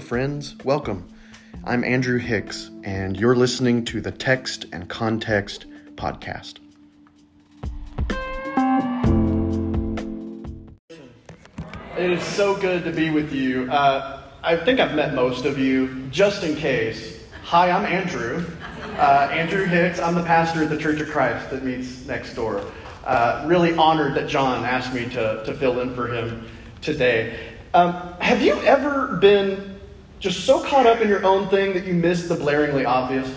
friends. Welcome. I'm Andrew Hicks, and you're listening to the Text and Context podcast. It is so good to be with you. Uh, I think I've met most of you. Just in case, hi, I'm Andrew. Uh, Andrew Hicks. I'm the pastor at the Church of Christ that meets next door. Uh, really honored that John asked me to, to fill in for him today. Um, have you ever been just so caught up in your own thing that you miss the blaringly obvious?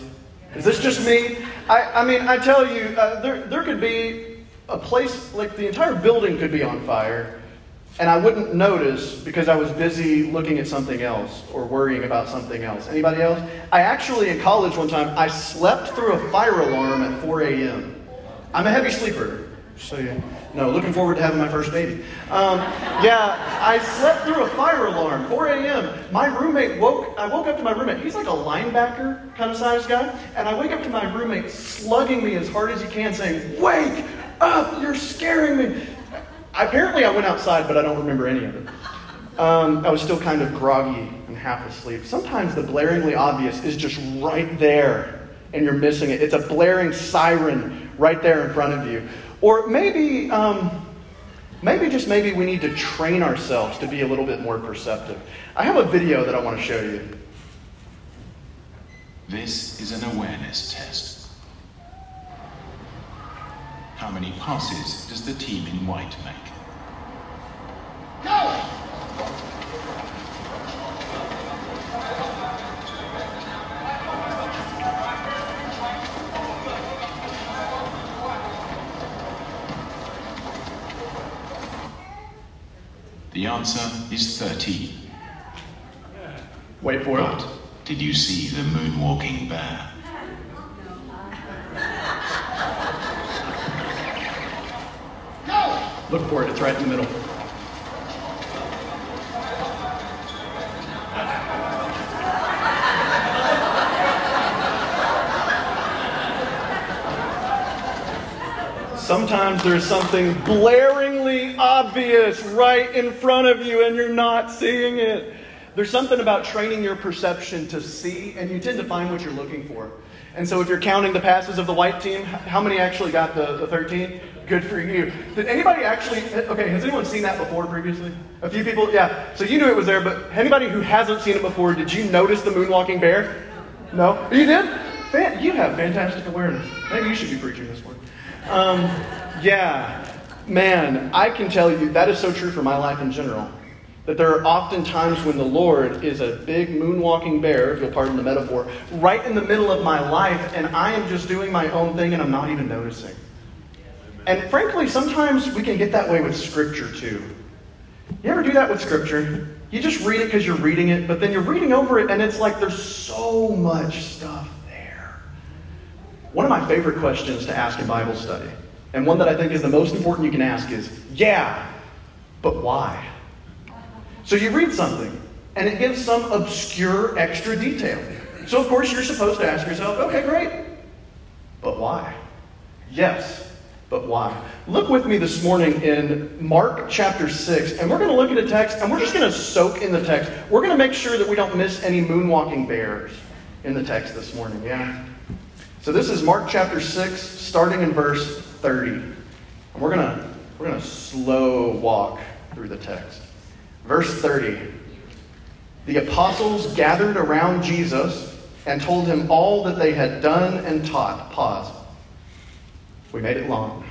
Is this just me? I, I mean, I tell you, uh, there, there could be a place, like the entire building could be on fire, and I wouldn't notice because I was busy looking at something else or worrying about something else. Anybody else? I actually, in college one time, I slept through a fire alarm at 4 a.m. I'm a heavy sleeper, so you no, looking forward to having my first baby. Um, yeah, I slept through a fire alarm, 4 a.m. My roommate woke, I woke up to my roommate. He's like a linebacker kind of size guy. And I wake up to my roommate slugging me as hard as he can, saying, Wake up, you're scaring me. Apparently, I went outside, but I don't remember any of it. Um, I was still kind of groggy and half asleep. Sometimes the blaringly obvious is just right there, and you're missing it. It's a blaring siren right there in front of you. Or maybe, um, maybe just maybe we need to train ourselves to be a little bit more perceptive. I have a video that I want to show you. This is an awareness test. How many passes does the team in white make? Go! Answer is 13. Wait for but it. Did you see the moonwalking bear? Look for it, it's right in the middle. Sometimes there's something blaringly obvious right in front of you and you're not seeing it. There's something about training your perception to see, and you tend to find what you're looking for. And so if you're counting the passes of the white team, how many actually got the, the 13? Good for you. Did anybody actually, okay, has anyone seen that before previously? A few people? Yeah. So you knew it was there, but anybody who hasn't seen it before, did you notice the moonwalking bear? No? You did? you have fantastic awareness. Maybe you should be preaching this one. Um, yeah, man, I can tell you that is so true for my life in general. That there are often times when the Lord is a big moonwalking bear, if you'll pardon the metaphor, right in the middle of my life, and I am just doing my own thing and I'm not even noticing. And frankly, sometimes we can get that way with Scripture too. You ever do that with Scripture? You just read it because you're reading it, but then you're reading over it and it's like there's so much stuff there. one of my favorite questions to ask in Bible study, and one that I think is the most important you can ask, is yeah, but why? So you read something, and it gives some obscure extra detail. So, of course, you're supposed to ask yourself, okay, great, but why? Yes, but why? Look with me this morning in Mark chapter 6, and we're going to look at a text, and we're just going to soak in the text. We're going to make sure that we don't miss any moonwalking bears in the text this morning, yeah? So this is Mark chapter 6, starting in verse 30. And we're gonna we're gonna slow walk through the text. Verse 30. The apostles gathered around Jesus and told him all that they had done and taught. Pause. We made it long.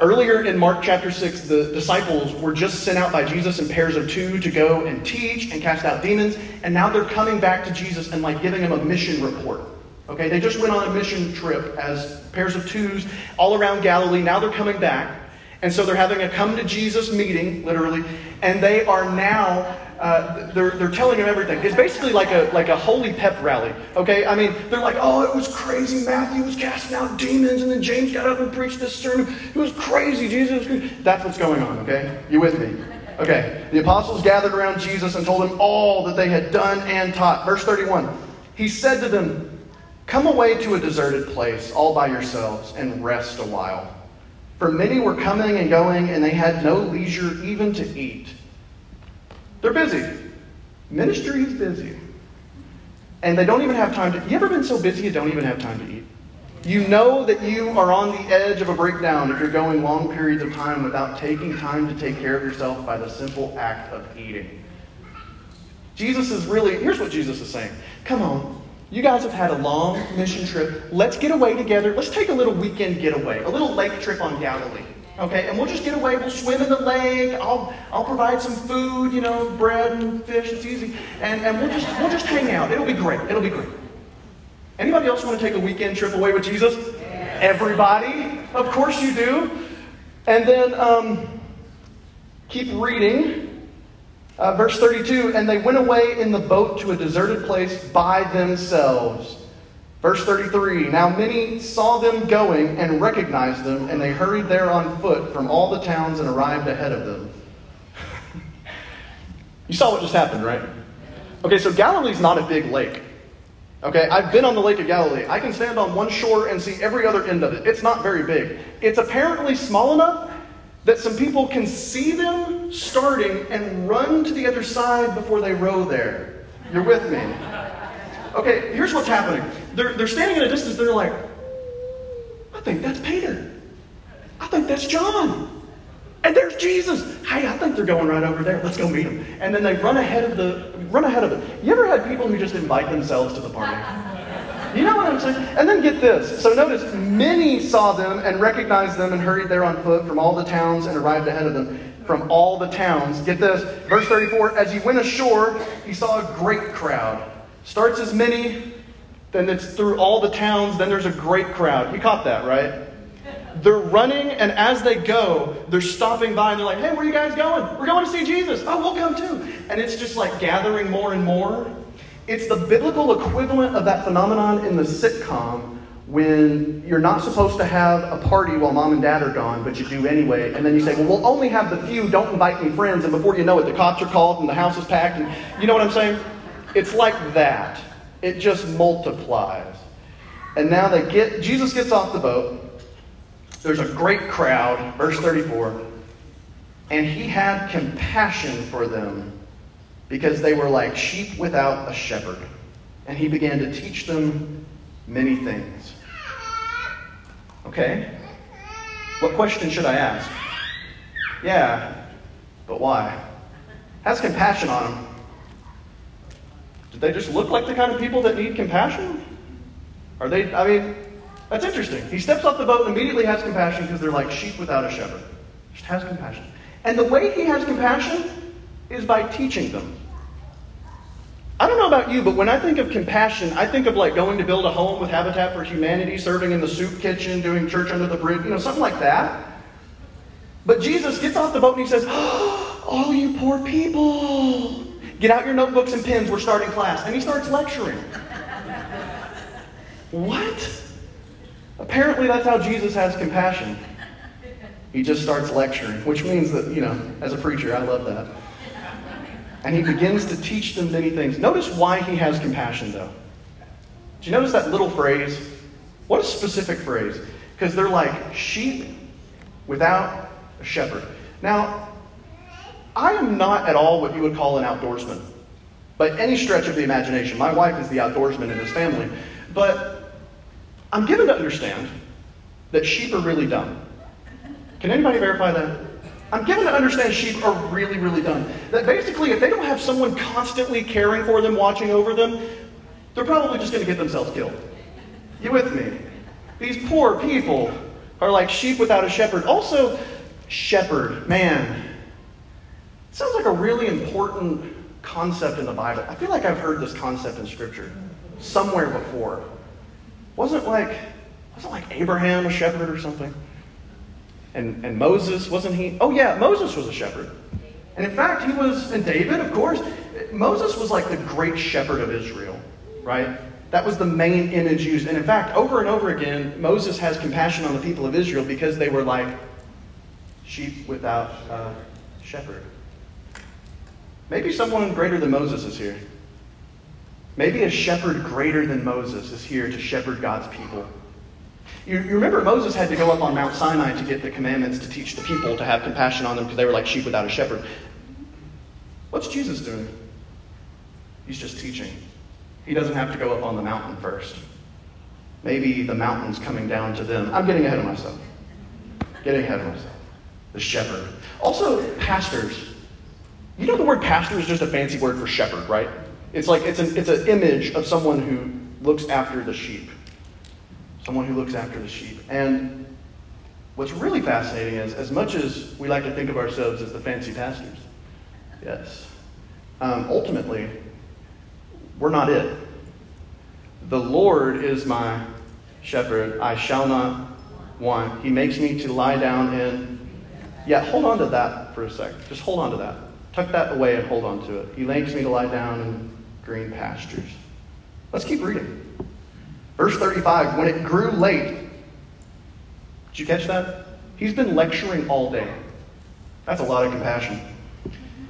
Earlier in Mark chapter 6, the disciples were just sent out by Jesus in pairs of two to go and teach and cast out demons, and now they're coming back to Jesus and like giving him a mission report. Okay, they just went on a mission trip as pairs of twos all around Galilee. Now they're coming back. And so they're having a come to Jesus meeting, literally, and they are now uh, they're, they're telling him everything. It's basically like a like a holy pep rally. Okay, I mean they're like, oh, it was crazy. Matthew was casting out demons, and then James got up and preached this sermon. It was crazy. Jesus, that's what's going on. Okay, you with me? Okay, the apostles gathered around Jesus and told him all that they had done and taught. Verse thirty-one. He said to them, Come away to a deserted place all by yourselves and rest a while. For many were coming and going, and they had no leisure even to eat. They're busy. Ministry is busy. And they don't even have time to. You ever been so busy you don't even have time to eat? You know that you are on the edge of a breakdown if you're going long periods of time without taking time to take care of yourself by the simple act of eating. Jesus is really, here's what Jesus is saying. Come on, you guys have had a long mission trip. Let's get away together. Let's take a little weekend getaway, a little lake trip on Galilee. Okay, and we'll just get away. We'll swim in the lake. I'll, I'll provide some food, you know, bread and fish. It's easy. And, and we'll, just, we'll just hang out. It'll be great. It'll be great. Anybody else want to take a weekend trip away with Jesus? Yes. Everybody? Of course you do. And then um, keep reading. Uh, verse 32 And they went away in the boat to a deserted place by themselves. Verse 33 Now many saw them going and recognized them, and they hurried there on foot from all the towns and arrived ahead of them. you saw what just happened, right? Okay, so Galilee's not a big lake. Okay, I've been on the Lake of Galilee. I can stand on one shore and see every other end of it. It's not very big. It's apparently small enough that some people can see them starting and run to the other side before they row there. You're with me? Okay, here's what's happening. They're, they're standing at a distance, they're like, I think that's Peter. I think that's John. And there's Jesus. Hey, I think they're going right over there. Let's go meet them. And then they run ahead of the run ahead of it. You ever had people who just invite themselves to the party? You know what I'm saying? And then get this. So notice, many saw them and recognized them and hurried there on foot from all the towns and arrived ahead of them from all the towns. Get this. Verse 34 As he went ashore, he saw a great crowd. Starts as many, then it's through all the towns, then there's a great crowd. You caught that, right? They're running, and as they go, they're stopping by and they're like, hey, where are you guys going? We're going to see Jesus. Oh, we'll come too. And it's just like gathering more and more. It's the biblical equivalent of that phenomenon in the sitcom when you're not supposed to have a party while mom and dad are gone, but you do anyway. And then you say, well, we'll only have the few, don't invite any friends. And before you know it, the cops are called and the house is packed. And you know what I'm saying? It's like that. It just multiplies. And now they get, Jesus gets off the boat. There's a great crowd, verse 34. And he had compassion for them because they were like sheep without a shepherd. And he began to teach them many things. Okay? What question should I ask? Yeah, but why? Has compassion on them. Did they just look like the kind of people that need compassion? Are they, I mean, that's interesting. He steps off the boat and immediately has compassion because they're like sheep without a shepherd. Just has compassion. And the way he has compassion is by teaching them. I don't know about you, but when I think of compassion, I think of like going to build a home with Habitat for Humanity, serving in the soup kitchen, doing church under the bridge, you know, something like that. But Jesus gets off the boat and he says, Oh, you poor people, get out your notebooks and pens, we're starting class. And he starts lecturing. what? Apparently, that's how Jesus has compassion. He just starts lecturing, which means that, you know, as a preacher, I love that. And he begins to teach them many things. Notice why he has compassion, though. Do you notice that little phrase? What a specific phrase. Because they're like sheep without a shepherd. Now, I am not at all what you would call an outdoorsman by any stretch of the imagination. My wife is the outdoorsman in this family. But I'm given to understand that sheep are really dumb. Can anybody verify that? I'm given to understand sheep are really, really dumb. That basically, if they don't have someone constantly caring for them, watching over them, they're probably just going to get themselves killed. You with me? These poor people are like sheep without a shepherd. Also, shepherd, man. Sounds like a really important concept in the Bible. I feel like I've heard this concept in Scripture somewhere before. Wasn't like wasn't like Abraham a shepherd or something? And, and Moses, wasn't he? Oh, yeah, Moses was a shepherd. And in fact, he was, and David, of course, Moses was like the great shepherd of Israel, right? That was the main image used. And in fact, over and over again, Moses has compassion on the people of Israel because they were like sheep without a shepherd. Maybe someone greater than Moses is here. Maybe a shepherd greater than Moses is here to shepherd God's people. You, you remember Moses had to go up on Mount Sinai to get the commandments to teach the people to have compassion on them because they were like sheep without a shepherd. What's Jesus doing? He's just teaching. He doesn't have to go up on the mountain first. Maybe the mountain's coming down to them. I'm getting ahead of myself. Getting ahead of myself. The shepherd. Also, pastors. You know the word pastor is just a fancy word for shepherd, right? It's like it's an it's an image of someone who looks after the sheep. Someone who looks after the sheep. And what's really fascinating is as much as we like to think of ourselves as the fancy pastors, yes, um, ultimately, we're not it. The Lord is my shepherd. I shall not want. He makes me to lie down in. Yeah, hold on to that for a sec. Just hold on to that. Tuck that away and hold on to it. He makes me to lie down in green pastures. Let's keep reading. Verse 35 When it grew late, did you catch that? He's been lecturing all day. That's a lot of compassion.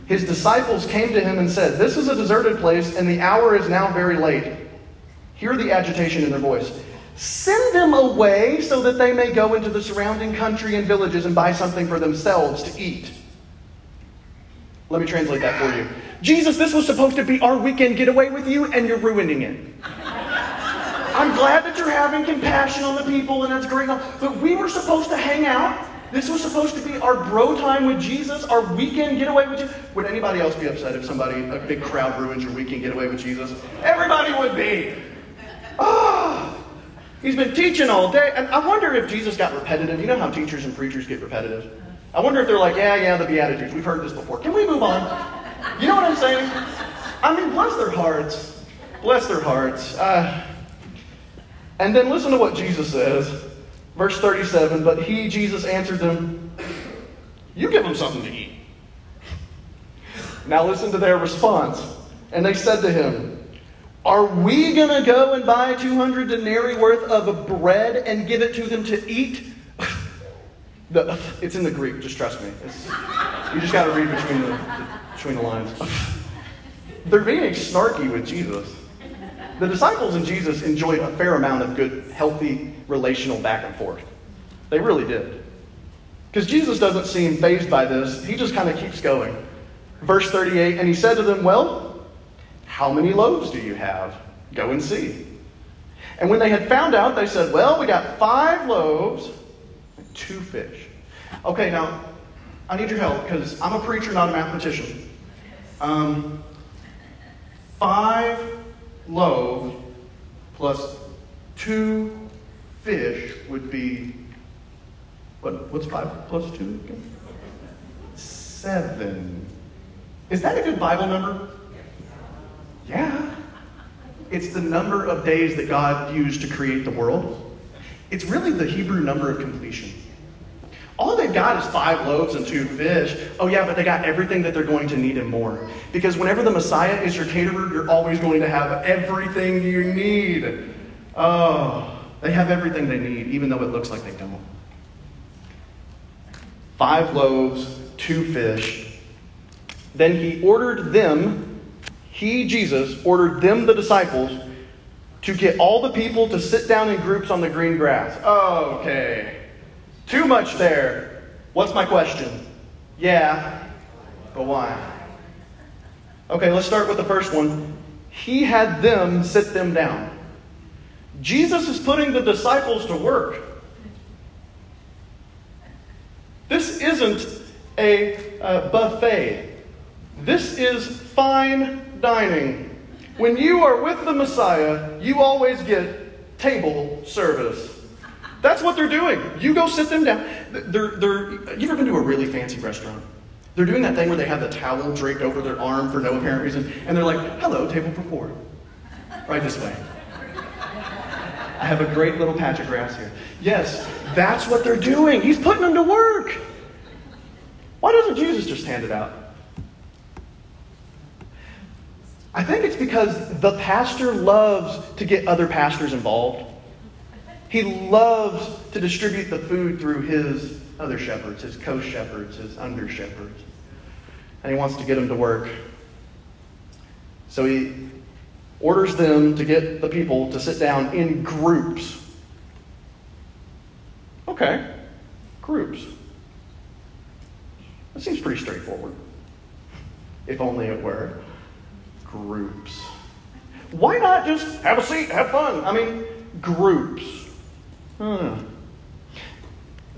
His disciples came to him and said, This is a deserted place, and the hour is now very late. Hear the agitation in their voice. Send them away so that they may go into the surrounding country and villages and buy something for themselves to eat. Let me translate that for you. Jesus, this was supposed to be our weekend getaway with you, and you're ruining it. I'm glad that you're having compassion on the people, and that's great. But we were supposed to hang out. This was supposed to be our bro time with Jesus, our weekend getaway with you. Would anybody else be upset if somebody, a big crowd, ruins your weekend getaway with Jesus? Everybody would be. Oh, he's been teaching all day. And I wonder if Jesus got repetitive. You know how teachers and preachers get repetitive? I wonder if they're like, yeah, yeah, the Beatitudes. We've heard this before. Can we move on? You know what I'm saying? I mean, bless their hearts. Bless their hearts. Uh, and then listen to what Jesus says. Verse 37 But he, Jesus, answered them, You give them something to eat. Now listen to their response. And they said to him, are we going to go and buy 200 denarii worth of bread and give it to them to eat? the, it's in the Greek, just trust me. It's, you just got to read between the, between the lines. They're being snarky with Jesus. The disciples and Jesus enjoyed a fair amount of good, healthy, relational back and forth. They really did. Because Jesus doesn't seem phased by this, he just kind of keeps going. Verse 38 And he said to them, Well, how many loaves do you have? Go and see. And when they had found out, they said, Well, we got five loaves and two fish. Okay, now, I need your help because I'm a preacher, not a mathematician. Um, five loaves plus two fish would be what? What's five plus two? again? Seven. Is that a good Bible number? Yeah. It's the number of days that God used to create the world. It's really the Hebrew number of completion. All they've got is five loaves and two fish. Oh, yeah, but they got everything that they're going to need and more. Because whenever the Messiah is your caterer, you're always going to have everything you need. Oh, they have everything they need, even though it looks like they don't. Five loaves, two fish. Then he ordered them he, Jesus, ordered them, the disciples, to get all the people to sit down in groups on the green grass. Okay. Too much there. What's my question? Yeah, but why? Okay, let's start with the first one. He had them sit them down. Jesus is putting the disciples to work. This isn't a, a buffet. This is fine dining. When you are with the Messiah, you always get table service. That's what they're doing. You go sit them down. They're, they're, you ever been to a really fancy restaurant? They're doing that thing where they have the towel draped over their arm for no apparent reason, and they're like, hello, table for four. Right this way. I have a great little patch of grass here. Yes, that's what they're doing. He's putting them to work. Why doesn't Jesus just hand it out? I think it's because the pastor loves to get other pastors involved. He loves to distribute the food through his other shepherds, his co shepherds, his under shepherds. And he wants to get them to work. So he orders them to get the people to sit down in groups. Okay, groups. That seems pretty straightforward. If only it were groups. Why not just have a seat, have fun? I mean, groups. Hmm.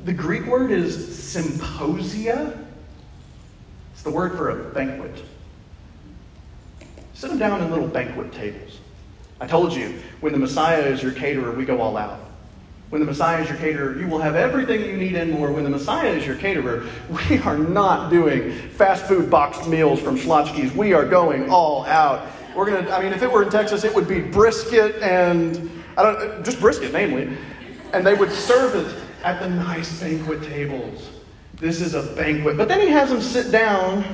The Greek word is symposia. It's the word for a banquet. Sit them down in little banquet tables. I told you, when the Messiah is your caterer, we go all out. When the Messiah is your caterer, you will have everything you need and more. When the Messiah is your caterer, we are not doing fast food boxed meals from Schlotzsky's. We are going all out. We're gonna. I mean, if it were in Texas, it would be brisket and I don't just brisket mainly, and they would serve it at the nice banquet tables. This is a banquet. But then he has them sit down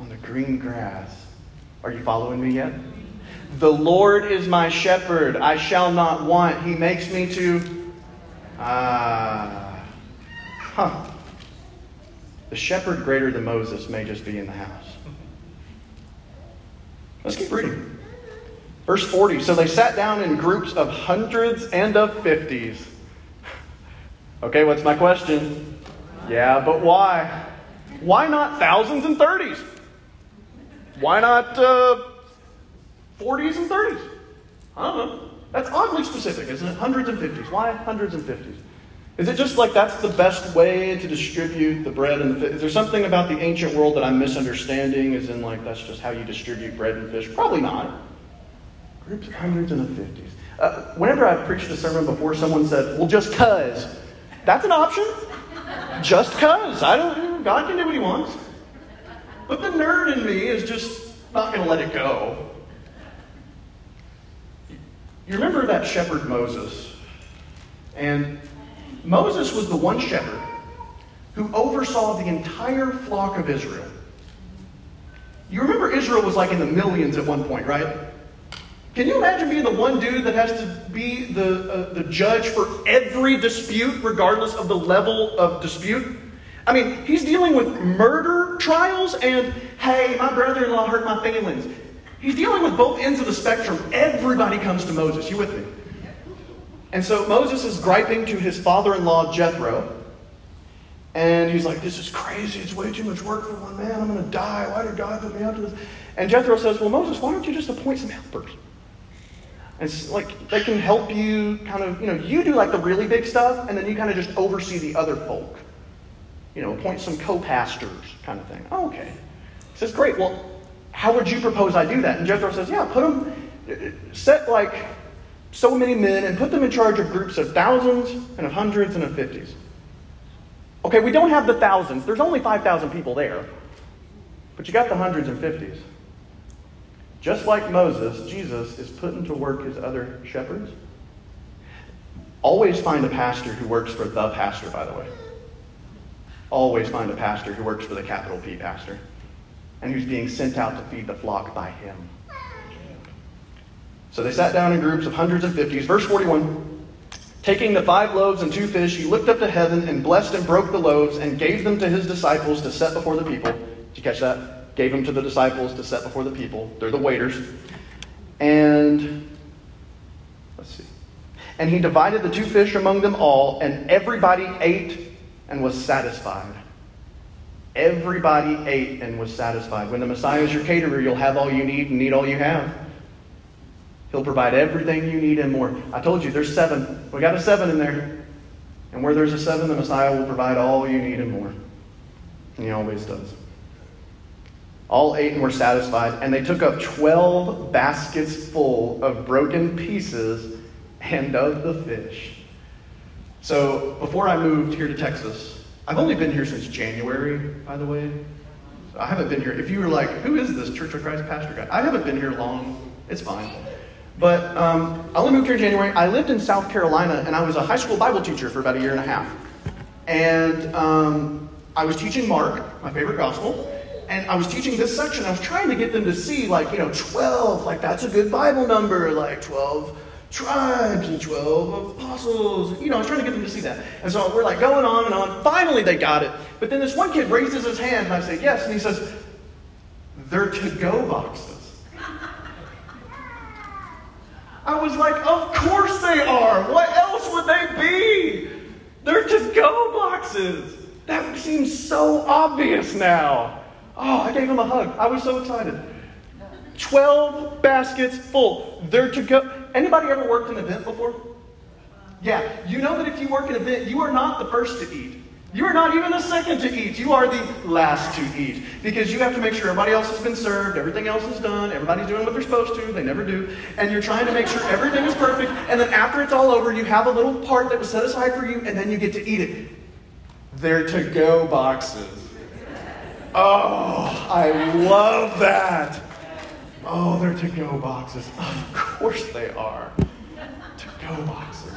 on the green grass. Are you following me yet? The Lord is my shepherd, I shall not want. He makes me to. Ah. huh. The shepherd greater than Moses may just be in the house. Let's keep reading. Verse 40 So they sat down in groups of hundreds and of fifties. Okay, what's my question? Yeah, but why? Why not thousands and thirties? Why not uh, 40s and 30s? I don't know. That's oddly specific, isn't it? Hundreds and 50s. Why hundreds and 50s? Is it just like that's the best way to distribute the bread and the fish? Is there something about the ancient world that I'm misunderstanding? Is in like that's just how you distribute bread and fish? Probably not. Groups of hundreds and the 50s. Uh, whenever I've preached a sermon before, someone said, well, just cuz. That's an option. Just cuz. I don't, God can do what he wants. But the nerd in me is just not going to let it go. You remember that shepherd Moses? And Moses was the one shepherd who oversaw the entire flock of Israel. You remember Israel was like in the millions at one point, right? Can you imagine being the one dude that has to be the, uh, the judge for every dispute, regardless of the level of dispute? I mean, he's dealing with murder trials and, hey, my brother in law hurt my feelings. He's dealing with both ends of the spectrum. Everybody comes to Moses. You with me? And so Moses is griping to his father in law, Jethro. And he's like, This is crazy. It's way too much work for one man. I'm going to die. Why did God put me up to this? And Jethro says, Well, Moses, why don't you just appoint some helpers? And it's like they can help you kind of, you know, you do like the really big stuff, and then you kind of just oversee the other folk. You know, appoint some co pastors kind of thing. Oh, okay. He says, Great. Well, how would you propose I do that? And Jethro says, Yeah, put them, uh, set like so many men and put them in charge of groups of thousands and of hundreds and of fifties. Okay, we don't have the thousands. There's only 5,000 people there. But you got the hundreds and fifties. Just like Moses, Jesus is putting to work his other shepherds. Always find a pastor who works for the pastor, by the way. Always find a pastor who works for the capital P pastor and who's being sent out to feed the flock by him. So they sat down in groups of hundreds of fifties. Verse 41 Taking the five loaves and two fish, he looked up to heaven and blessed and broke the loaves and gave them to his disciples to set before the people. Did you catch that? Gave them to the disciples to set before the people. They're the waiters. And let's see. And he divided the two fish among them all, and everybody ate and was satisfied. Everybody ate and was satisfied. When the Messiah is your caterer, you'll have all you need and need all you have. He'll provide everything you need and more. I told you, there's seven. We got a seven in there. And where there's a seven, the Messiah will provide all you need and more. And he always does. All ate and were satisfied, and they took up 12 baskets full of broken pieces and of the fish. So before I moved here to Texas, I've only been here since January, by the way. I haven't been here. If you were like, who is this Church of Christ pastor guy? I haven't been here long. It's fine. But um, I only moved here in January. I lived in South Carolina, and I was a high school Bible teacher for about a year and a half. And um, I was teaching Mark, my favorite gospel, and I was teaching this section. I was trying to get them to see, like, you know, 12, like, that's a good Bible number, like 12 tribes and 12 apostles. You know, I was trying to get them to see that. And so we're like going on and on. Finally, they got it. But then this one kid raises his hand, and I say, Yes. And he says, They're to go boxes. I was like, Of course they are. What else would they be? They're to go boxes. That seems so obvious now. Oh, I gave him a hug. I was so excited. 12 baskets full. They're to go. Anybody ever worked an event before? Yeah, you know that if you work an event, you are not the first to eat. You are not even the second to eat. You are the last to eat. Because you have to make sure everybody else has been served, everything else is done, everybody's doing what they're supposed to, they never do. And you're trying to make sure everything is perfect. And then after it's all over, you have a little part that was set aside for you, and then you get to eat it. They're to go boxes. Oh, I love that. Oh, they're to go boxes. Of course they are. To go boxes.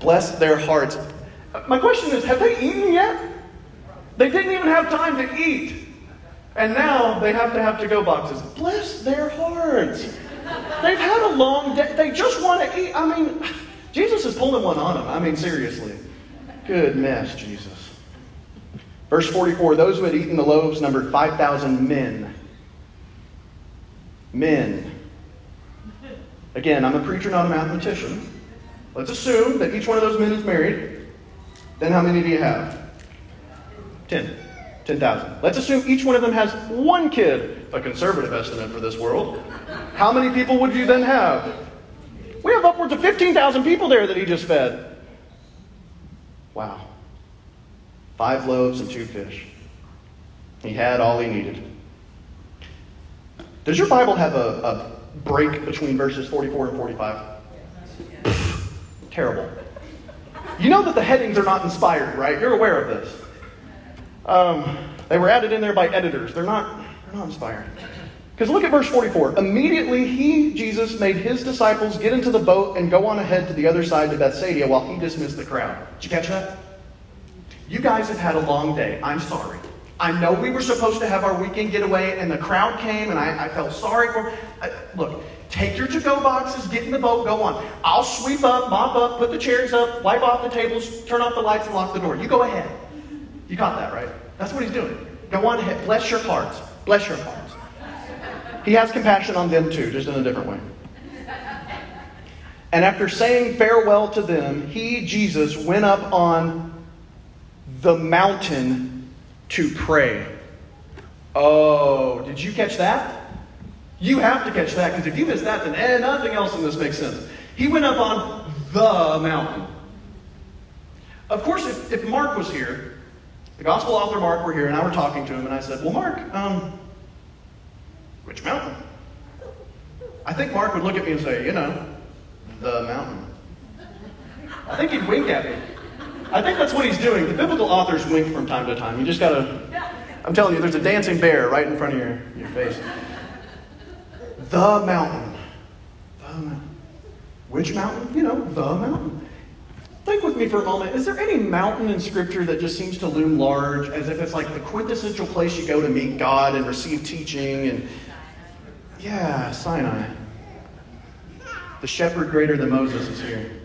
Bless their hearts. My question is have they eaten yet? They didn't even have time to eat. And now they have to have to go boxes. Bless their hearts. They've had a long day. They just want to eat. I mean, Jesus is pulling one on them. I mean, seriously. Good mess, Jesus. Verse 44 Those who had eaten the loaves numbered 5,000 men. Men. Again, I'm a preacher, not a mathematician. Let's assume that each one of those men is married. Then how many do you have? 10. 10,000. Let's assume each one of them has one kid, a conservative estimate for this world. How many people would you then have? We have upwards of 15,000 people there that he just fed. Wow. Five loaves and two fish. He had all he needed. Does your Bible have a, a break between verses 44 and 45? Terrible. You know that the headings are not inspired, right? You're aware of this. Um, they were added in there by editors. They're not, they're not inspired. Because look at verse 44. Immediately he, Jesus, made his disciples get into the boat and go on ahead to the other side to Bethsaida while he dismissed the crowd. Did you catch that? You guys have had a long day. I'm sorry. I know we were supposed to have our weekend getaway, and the crowd came, and I, I felt sorry for. I, look, take your to-go boxes, get in the boat, go on. I'll sweep up, mop up, put the chairs up, wipe off the tables, turn off the lights, and lock the door. You go ahead. You got that, right? That's what he's doing. Go on ahead. Bless your hearts. Bless your hearts. He has compassion on them too, just in a different way. And after saying farewell to them, he, Jesus, went up on the mountain to pray. Oh, did you catch that? You have to catch that because if you miss that, then eh, nothing else in this makes sense. He went up on the mountain. Of course, if, if Mark was here, the gospel author Mark were here, and I were talking to him, and I said, Well, Mark, um, which mountain? I think Mark would look at me and say, You know, the mountain. I think he'd wink at me. I think that's what he's doing. The biblical authors wink from time to time. You just gotta, I'm telling you, there's a dancing bear right in front of your, your face. The mountain. The mountain. Which mountain? You know, the mountain. Think with me for a moment. Is there any mountain in Scripture that just seems to loom large, as if it's like the quintessential place you go to meet God and receive teaching? And yeah, Sinai. The shepherd greater than Moses is here.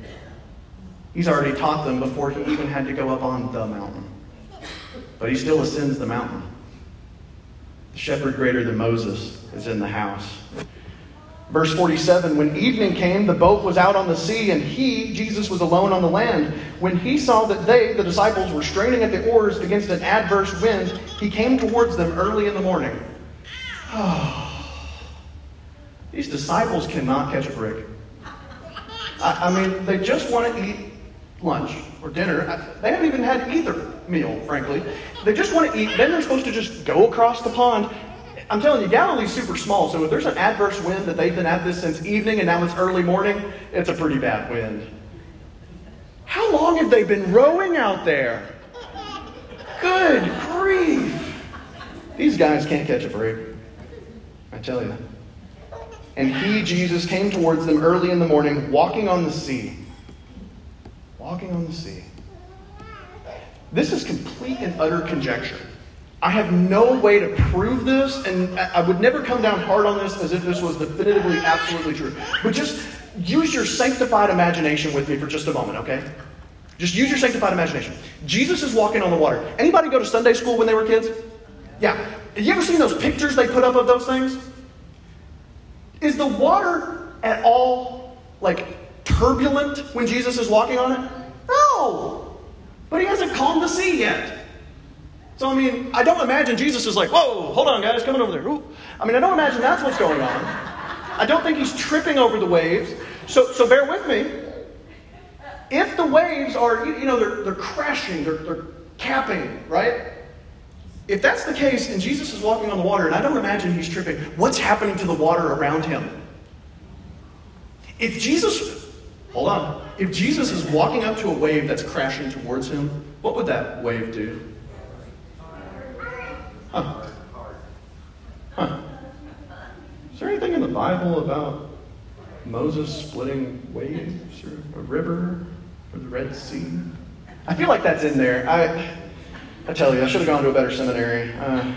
He's already taught them before he even had to go up on the mountain. But he still ascends the mountain. The shepherd greater than Moses is in the house. Verse 47 When evening came, the boat was out on the sea, and he, Jesus, was alone on the land. When he saw that they, the disciples, were straining at the oars against an adverse wind, he came towards them early in the morning. These disciples cannot catch a break. I, I mean, they just want to eat lunch or dinner. They haven't even had either meal, frankly. They just want to eat. Then they're supposed to just go across the pond. I'm telling you, Galilee's super small, so if there's an adverse wind that they've been at this since evening and now it's early morning, it's a pretty bad wind. How long have they been rowing out there? Good grief. These guys can't catch a break. I tell you. And he, Jesus, came towards them early in the morning, walking on the sea walking on the sea. This is complete and utter conjecture. I have no way to prove this, and I would never come down hard on this as if this was definitively, absolutely true. But just use your sanctified imagination with me for just a moment, okay? Just use your sanctified imagination. Jesus is walking on the water. Anybody go to Sunday school when they were kids? Yeah. Have you ever seen those pictures they put up of those things? Is the water at all like turbulent when Jesus is walking on it? No. But he hasn't calmed the sea yet. So, I mean, I don't imagine Jesus is like, whoa, hold on, guys, coming over there. Ooh. I mean, I don't imagine that's what's going on. I don't think he's tripping over the waves. So, so bear with me. If the waves are, you know, they're, they're crashing, they're, they're capping, right? If that's the case, and Jesus is walking on the water, and I don't imagine he's tripping, what's happening to the water around him? If Jesus, hold on, if Jesus is walking up to a wave that's crashing towards him, what would that wave do? Huh. Huh. Is there anything in the Bible about Moses splitting waves or a river or the Red Sea? I feel like that's in there. I, I tell you, I should have gone to a better seminary. Uh,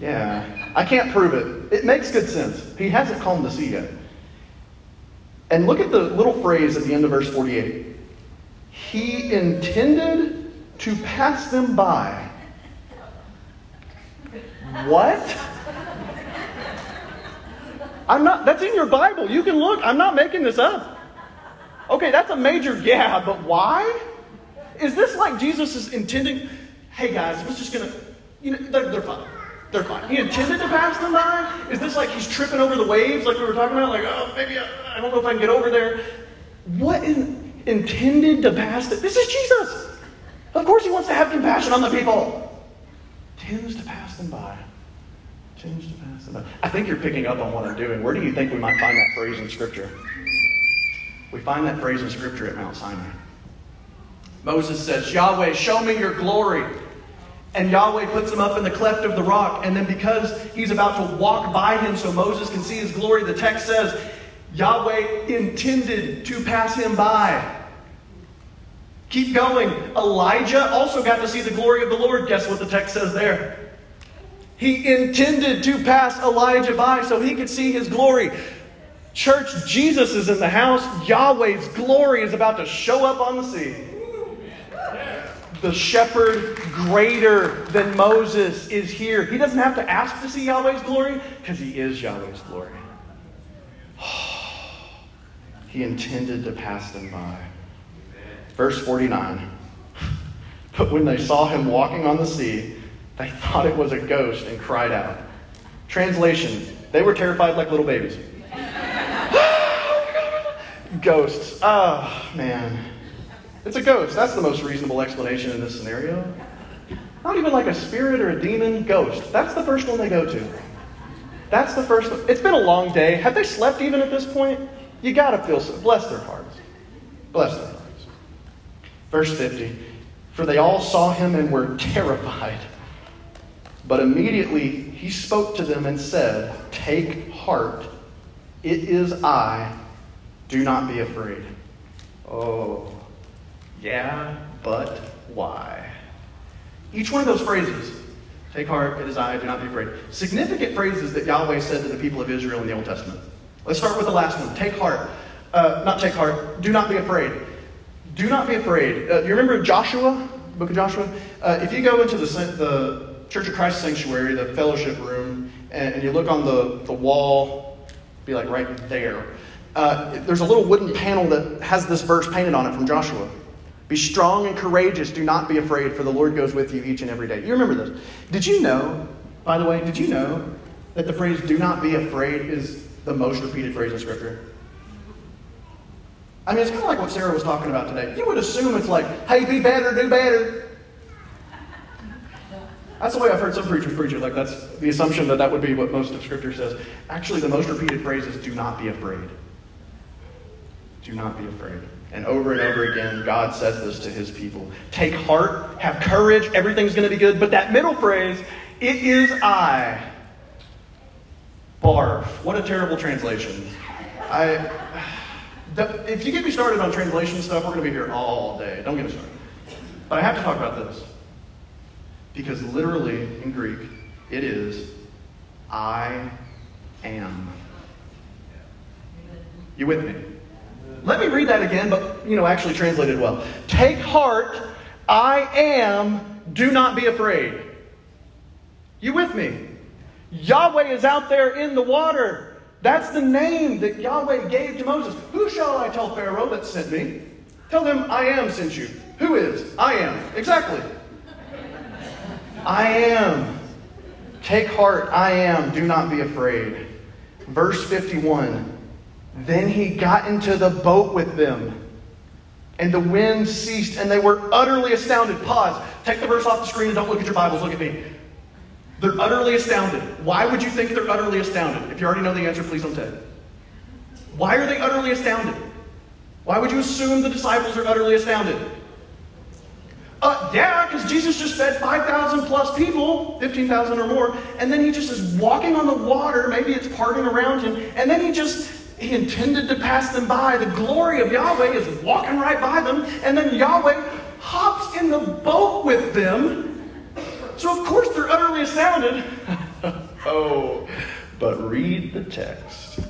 yeah, I can't prove it. It makes good sense. He hasn't calmed the sea yet. And look at the little phrase at the end of verse 48. He intended to pass them by. What? I'm not, that's in your Bible. You can look. I'm not making this up. Okay, that's a major yeah, but why? Is this like Jesus is intending, hey guys, we're just gonna, you know, they're, they're fine. They're fine. He intended to pass them by? Is this like he's tripping over the waves like we were talking about? Like, oh, maybe I, I don't know if I can get over there. What in, intended to pass them? This is Jesus. Of course he wants to have compassion on the people. Tends to pass them by. Tends to pass them by. I think you're picking up on what I'm doing. Where do you think we might find that phrase in Scripture? We find that phrase in Scripture at Mount Sinai. Moses says, Yahweh, show me your glory. And Yahweh puts him up in the cleft of the rock. And then, because he's about to walk by him so Moses can see his glory, the text says, Yahweh intended to pass him by. Keep going. Elijah also got to see the glory of the Lord. Guess what the text says there? He intended to pass Elijah by so he could see his glory. Church, Jesus is in the house. Yahweh's glory is about to show up on the sea the shepherd greater than Moses is here. He doesn't have to ask to see Yahweh's glory because he is Yahweh's glory. he intended to pass them by. Verse 49. But when they saw him walking on the sea, they thought it was a ghost and cried out. Translation They were terrified like little babies. Ghosts. Oh, man. It's a ghost. That's the most reasonable explanation in this scenario. Not even like a spirit or a demon, ghost. That's the first one they go to. That's the first one. It's been a long day. Have they slept even at this point? You got to feel so. Bless their hearts. Bless their hearts. Verse 50 For they all saw him and were terrified. But immediately he spoke to them and said, Take heart, it is I, do not be afraid. Oh. Yeah, but why? Each one of those phrases, take heart, it is I, do not be afraid, significant phrases that Yahweh said to the people of Israel in the Old Testament. Let's start with the last one. Take heart. Uh, not take heart. Do not be afraid. Do not be afraid. Uh, you remember Joshua, book of Joshua? Uh, if you go into the, the Church of Christ sanctuary, the fellowship room, and, and you look on the, the wall, be like right there, uh, there's a little wooden panel that has this verse painted on it from Joshua. Be strong and courageous. Do not be afraid, for the Lord goes with you each and every day. You remember this. Did you know, by the way, did you know that the phrase do not be afraid is the most repeated phrase in Scripture? I mean, it's kind of like what Sarah was talking about today. You would assume it's like, hey, be better, do better. That's the way I've heard some preachers preach it. Like, that's the assumption that that would be what most of Scripture says. Actually, the most repeated phrase is do not be afraid. Do not be afraid. And over and over again, God says this to his people. Take heart, have courage, everything's going to be good. But that middle phrase, it is I. Barf. What a terrible translation. I, if you get me started on translation stuff, we're going to be here all day. Don't get me started. But I have to talk about this. Because literally, in Greek, it is I am. You with me? Let me read that again, but you know, actually translated well. Take heart, I am, do not be afraid. You with me? Yahweh is out there in the water. That's the name that Yahweh gave to Moses. Who shall I tell Pharaoh that sent me? Tell them I am sent you. Who is? I am. Exactly. I am. Take heart, I am. Do not be afraid. Verse 51 Then he got into the boat with them, and the wind ceased, and they were utterly astounded. Pause. Take the verse off the screen and don't look at your Bibles. Look at me. They're utterly astounded. Why would you think they're utterly astounded? If you already know the answer, please don't it. Why are they utterly astounded? Why would you assume the disciples are utterly astounded? Uh, yeah, because Jesus just fed 5,000 plus people, 15,000 or more, and then he just is walking on the water. Maybe it's parting around him, and then he just, he intended to pass them by. The glory of Yahweh is walking right by them, and then Yahweh hops in the boat with them. So, of course, they're utterly astounded. oh, but read the text.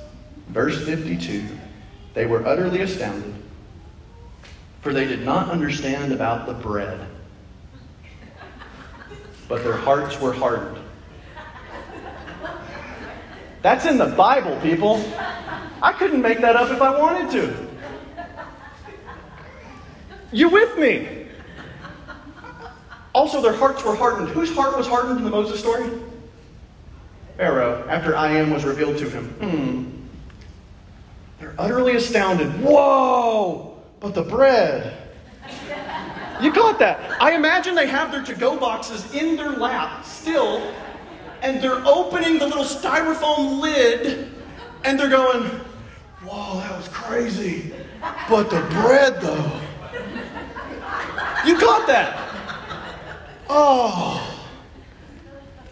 Verse 52 They were utterly astounded for they did not understand about the bread, but their hearts were hardened. That's in the Bible, people. I couldn't make that up if I wanted to. You with me? Also, their hearts were hardened. Whose heart was hardened in the Moses story? Pharaoh, after I am was revealed to him. Hmm. They're utterly astounded. Whoa! But the bread. You caught that. I imagine they have their to go boxes in their lap still, and they're opening the little styrofoam lid, and they're going, Whoa, that was crazy. But the bread, though. You caught that. Oh,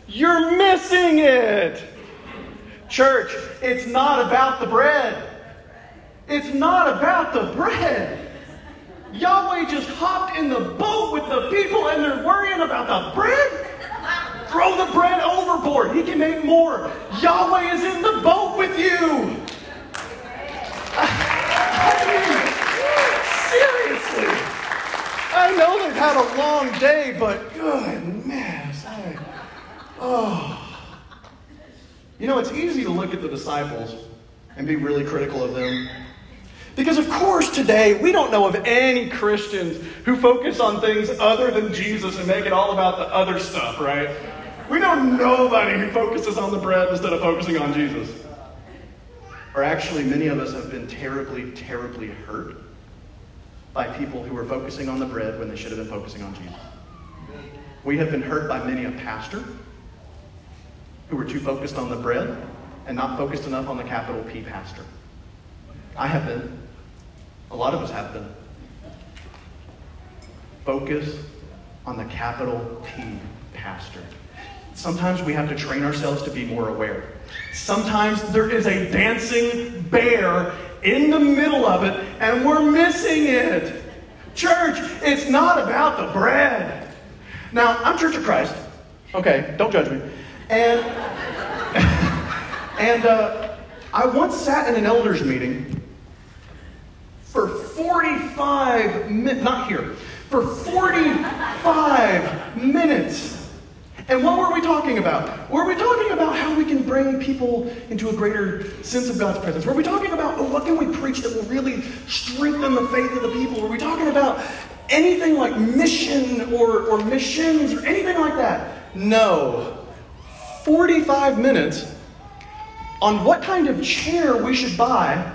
you're missing it. Church, it's not about the bread. It's not about the bread. Yahweh just hopped in the boat with the people and they're worrying about the bread. Throw the bread overboard. He can make more. Yahweh is in the boat with you. Seriously. I know they've had a long day, but goodness. I, oh. You know, it's easy to look at the disciples and be really critical of them because, of course, today we don't know of any Christians who focus on things other than Jesus and make it all about the other stuff, right? We know nobody who focuses on the bread instead of focusing on Jesus. Or actually, many of us have been terribly, terribly hurt by people who were focusing on the bread when they should have been focusing on Jesus. We have been hurt by many a pastor who were too focused on the bread and not focused enough on the capital P pastor. I have been. A lot of us have been. Focus on the capital P pastor. Sometimes we have to train ourselves to be more aware. Sometimes there is a dancing bear in the middle of it and we're missing it. Church, it's not about the bread. Now, I'm Church of Christ. Okay, don't judge me. And and uh, I once sat in an elders meeting for 45 minutes, not here, for 45 minutes. And what were we talking about? Were we talking about how we can bring people into a greater sense of God's presence? Were we talking about what can we preach that will really strengthen the faith of the people? Were we talking about anything like mission or, or missions or anything like that? No. 45 minutes on what kind of chair we should buy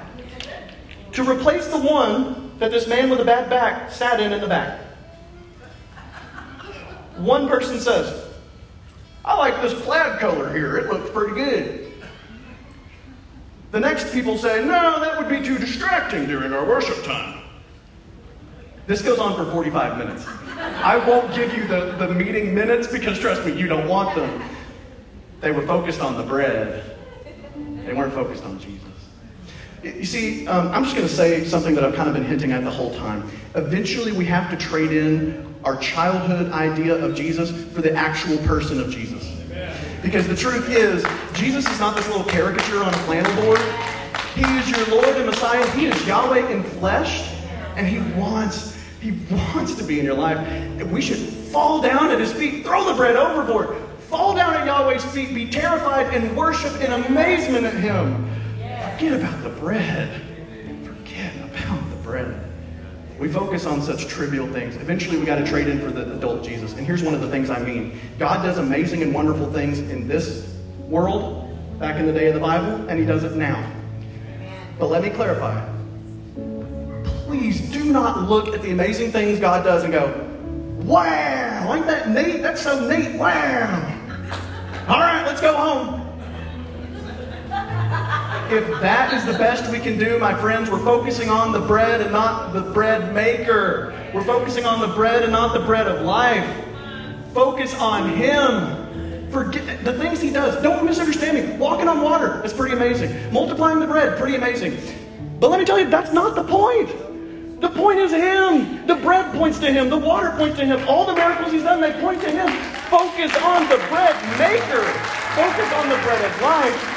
to replace the one that this man with a bad back sat in in the back. One person says, I like this plaid color here. It looks pretty good. The next people say, no, that would be too distracting during our worship time. This goes on for 45 minutes. I won't give you the, the meeting minutes because, trust me, you don't want them. They were focused on the bread, they weren't focused on Jesus. You see, um, I'm just going to say something that I've kind of been hinting at the whole time. Eventually, we have to trade in our childhood idea of Jesus for the actual person of Jesus. Because the truth is, Jesus is not this little caricature on a flannel board. He is your Lord and Messiah. He is Yahweh in flesh, and He wants, He wants to be in your life. We should fall down at His feet, throw the bread overboard, fall down at Yahweh's feet, be terrified, and worship in amazement at Him. Forget about the bread. Forget about the bread. We focus on such trivial things. Eventually, we got to trade in for the adult Jesus. And here's one of the things I mean God does amazing and wonderful things in this world back in the day of the Bible, and He does it now. But let me clarify. Please do not look at the amazing things God does and go, wow, ain't that neat? That's so neat. Wow. All right, let's go home. If that is the best we can do, my friends, we're focusing on the bread and not the bread maker. We're focusing on the bread and not the bread of life. Focus on Him. Forget the things He does. Don't misunderstand me. Walking on water is pretty amazing. Multiplying the bread, pretty amazing. But let me tell you, that's not the point. The point is Him. The bread points to Him. The water points to Him. All the miracles He's done, they point to Him. Focus on the bread maker. Focus on the bread of life.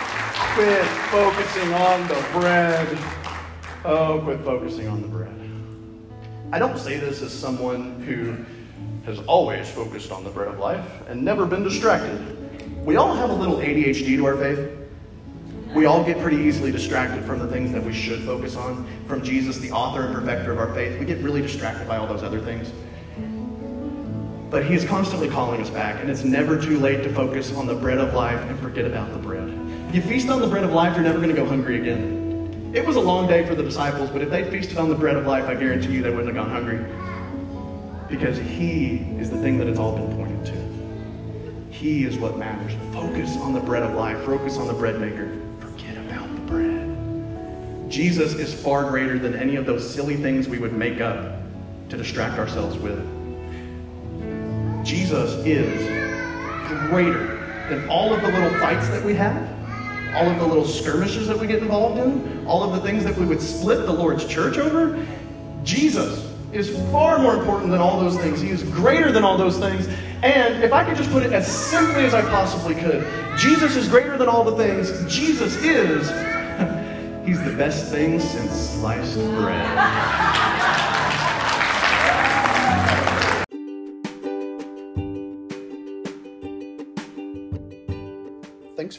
Quit focusing on the bread. Oh, quit focusing on the bread. I don't say this as someone who has always focused on the bread of life and never been distracted. We all have a little ADHD to our faith. We all get pretty easily distracted from the things that we should focus on. From Jesus, the author and perfecter of our faith, we get really distracted by all those other things. But He is constantly calling us back, and it's never too late to focus on the bread of life and forget about the bread. You feast on the bread of life, you're never going to go hungry again. It was a long day for the disciples, but if they feasted on the bread of life, I guarantee you they wouldn't have gone hungry. Because He is the thing that it's all been pointed to. He is what matters. Focus on the bread of life, focus on the bread maker. Forget about the bread. Jesus is far greater than any of those silly things we would make up to distract ourselves with. Jesus is greater than all of the little fights that we have, all of the little skirmishes that we get involved in, all of the things that we would split the Lord's church over. Jesus is far more important than all those things. He is greater than all those things. And if I could just put it as simply as I possibly could, Jesus is greater than all the things. Jesus is, he's the best thing since sliced bread.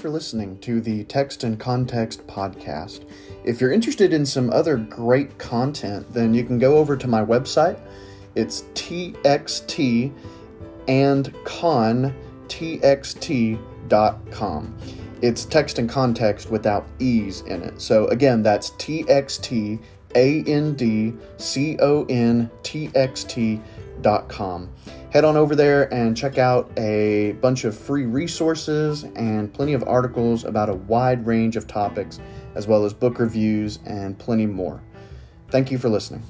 For listening to the Text and Context podcast. If you're interested in some other great content, then you can go over to my website. It's txt and con txt.com. It's text and context without e's in it. So again, that's txt a n d c o n t x t.com head on over there and check out a bunch of free resources and plenty of articles about a wide range of topics, as well as book reviews and plenty more. Thank you for listening.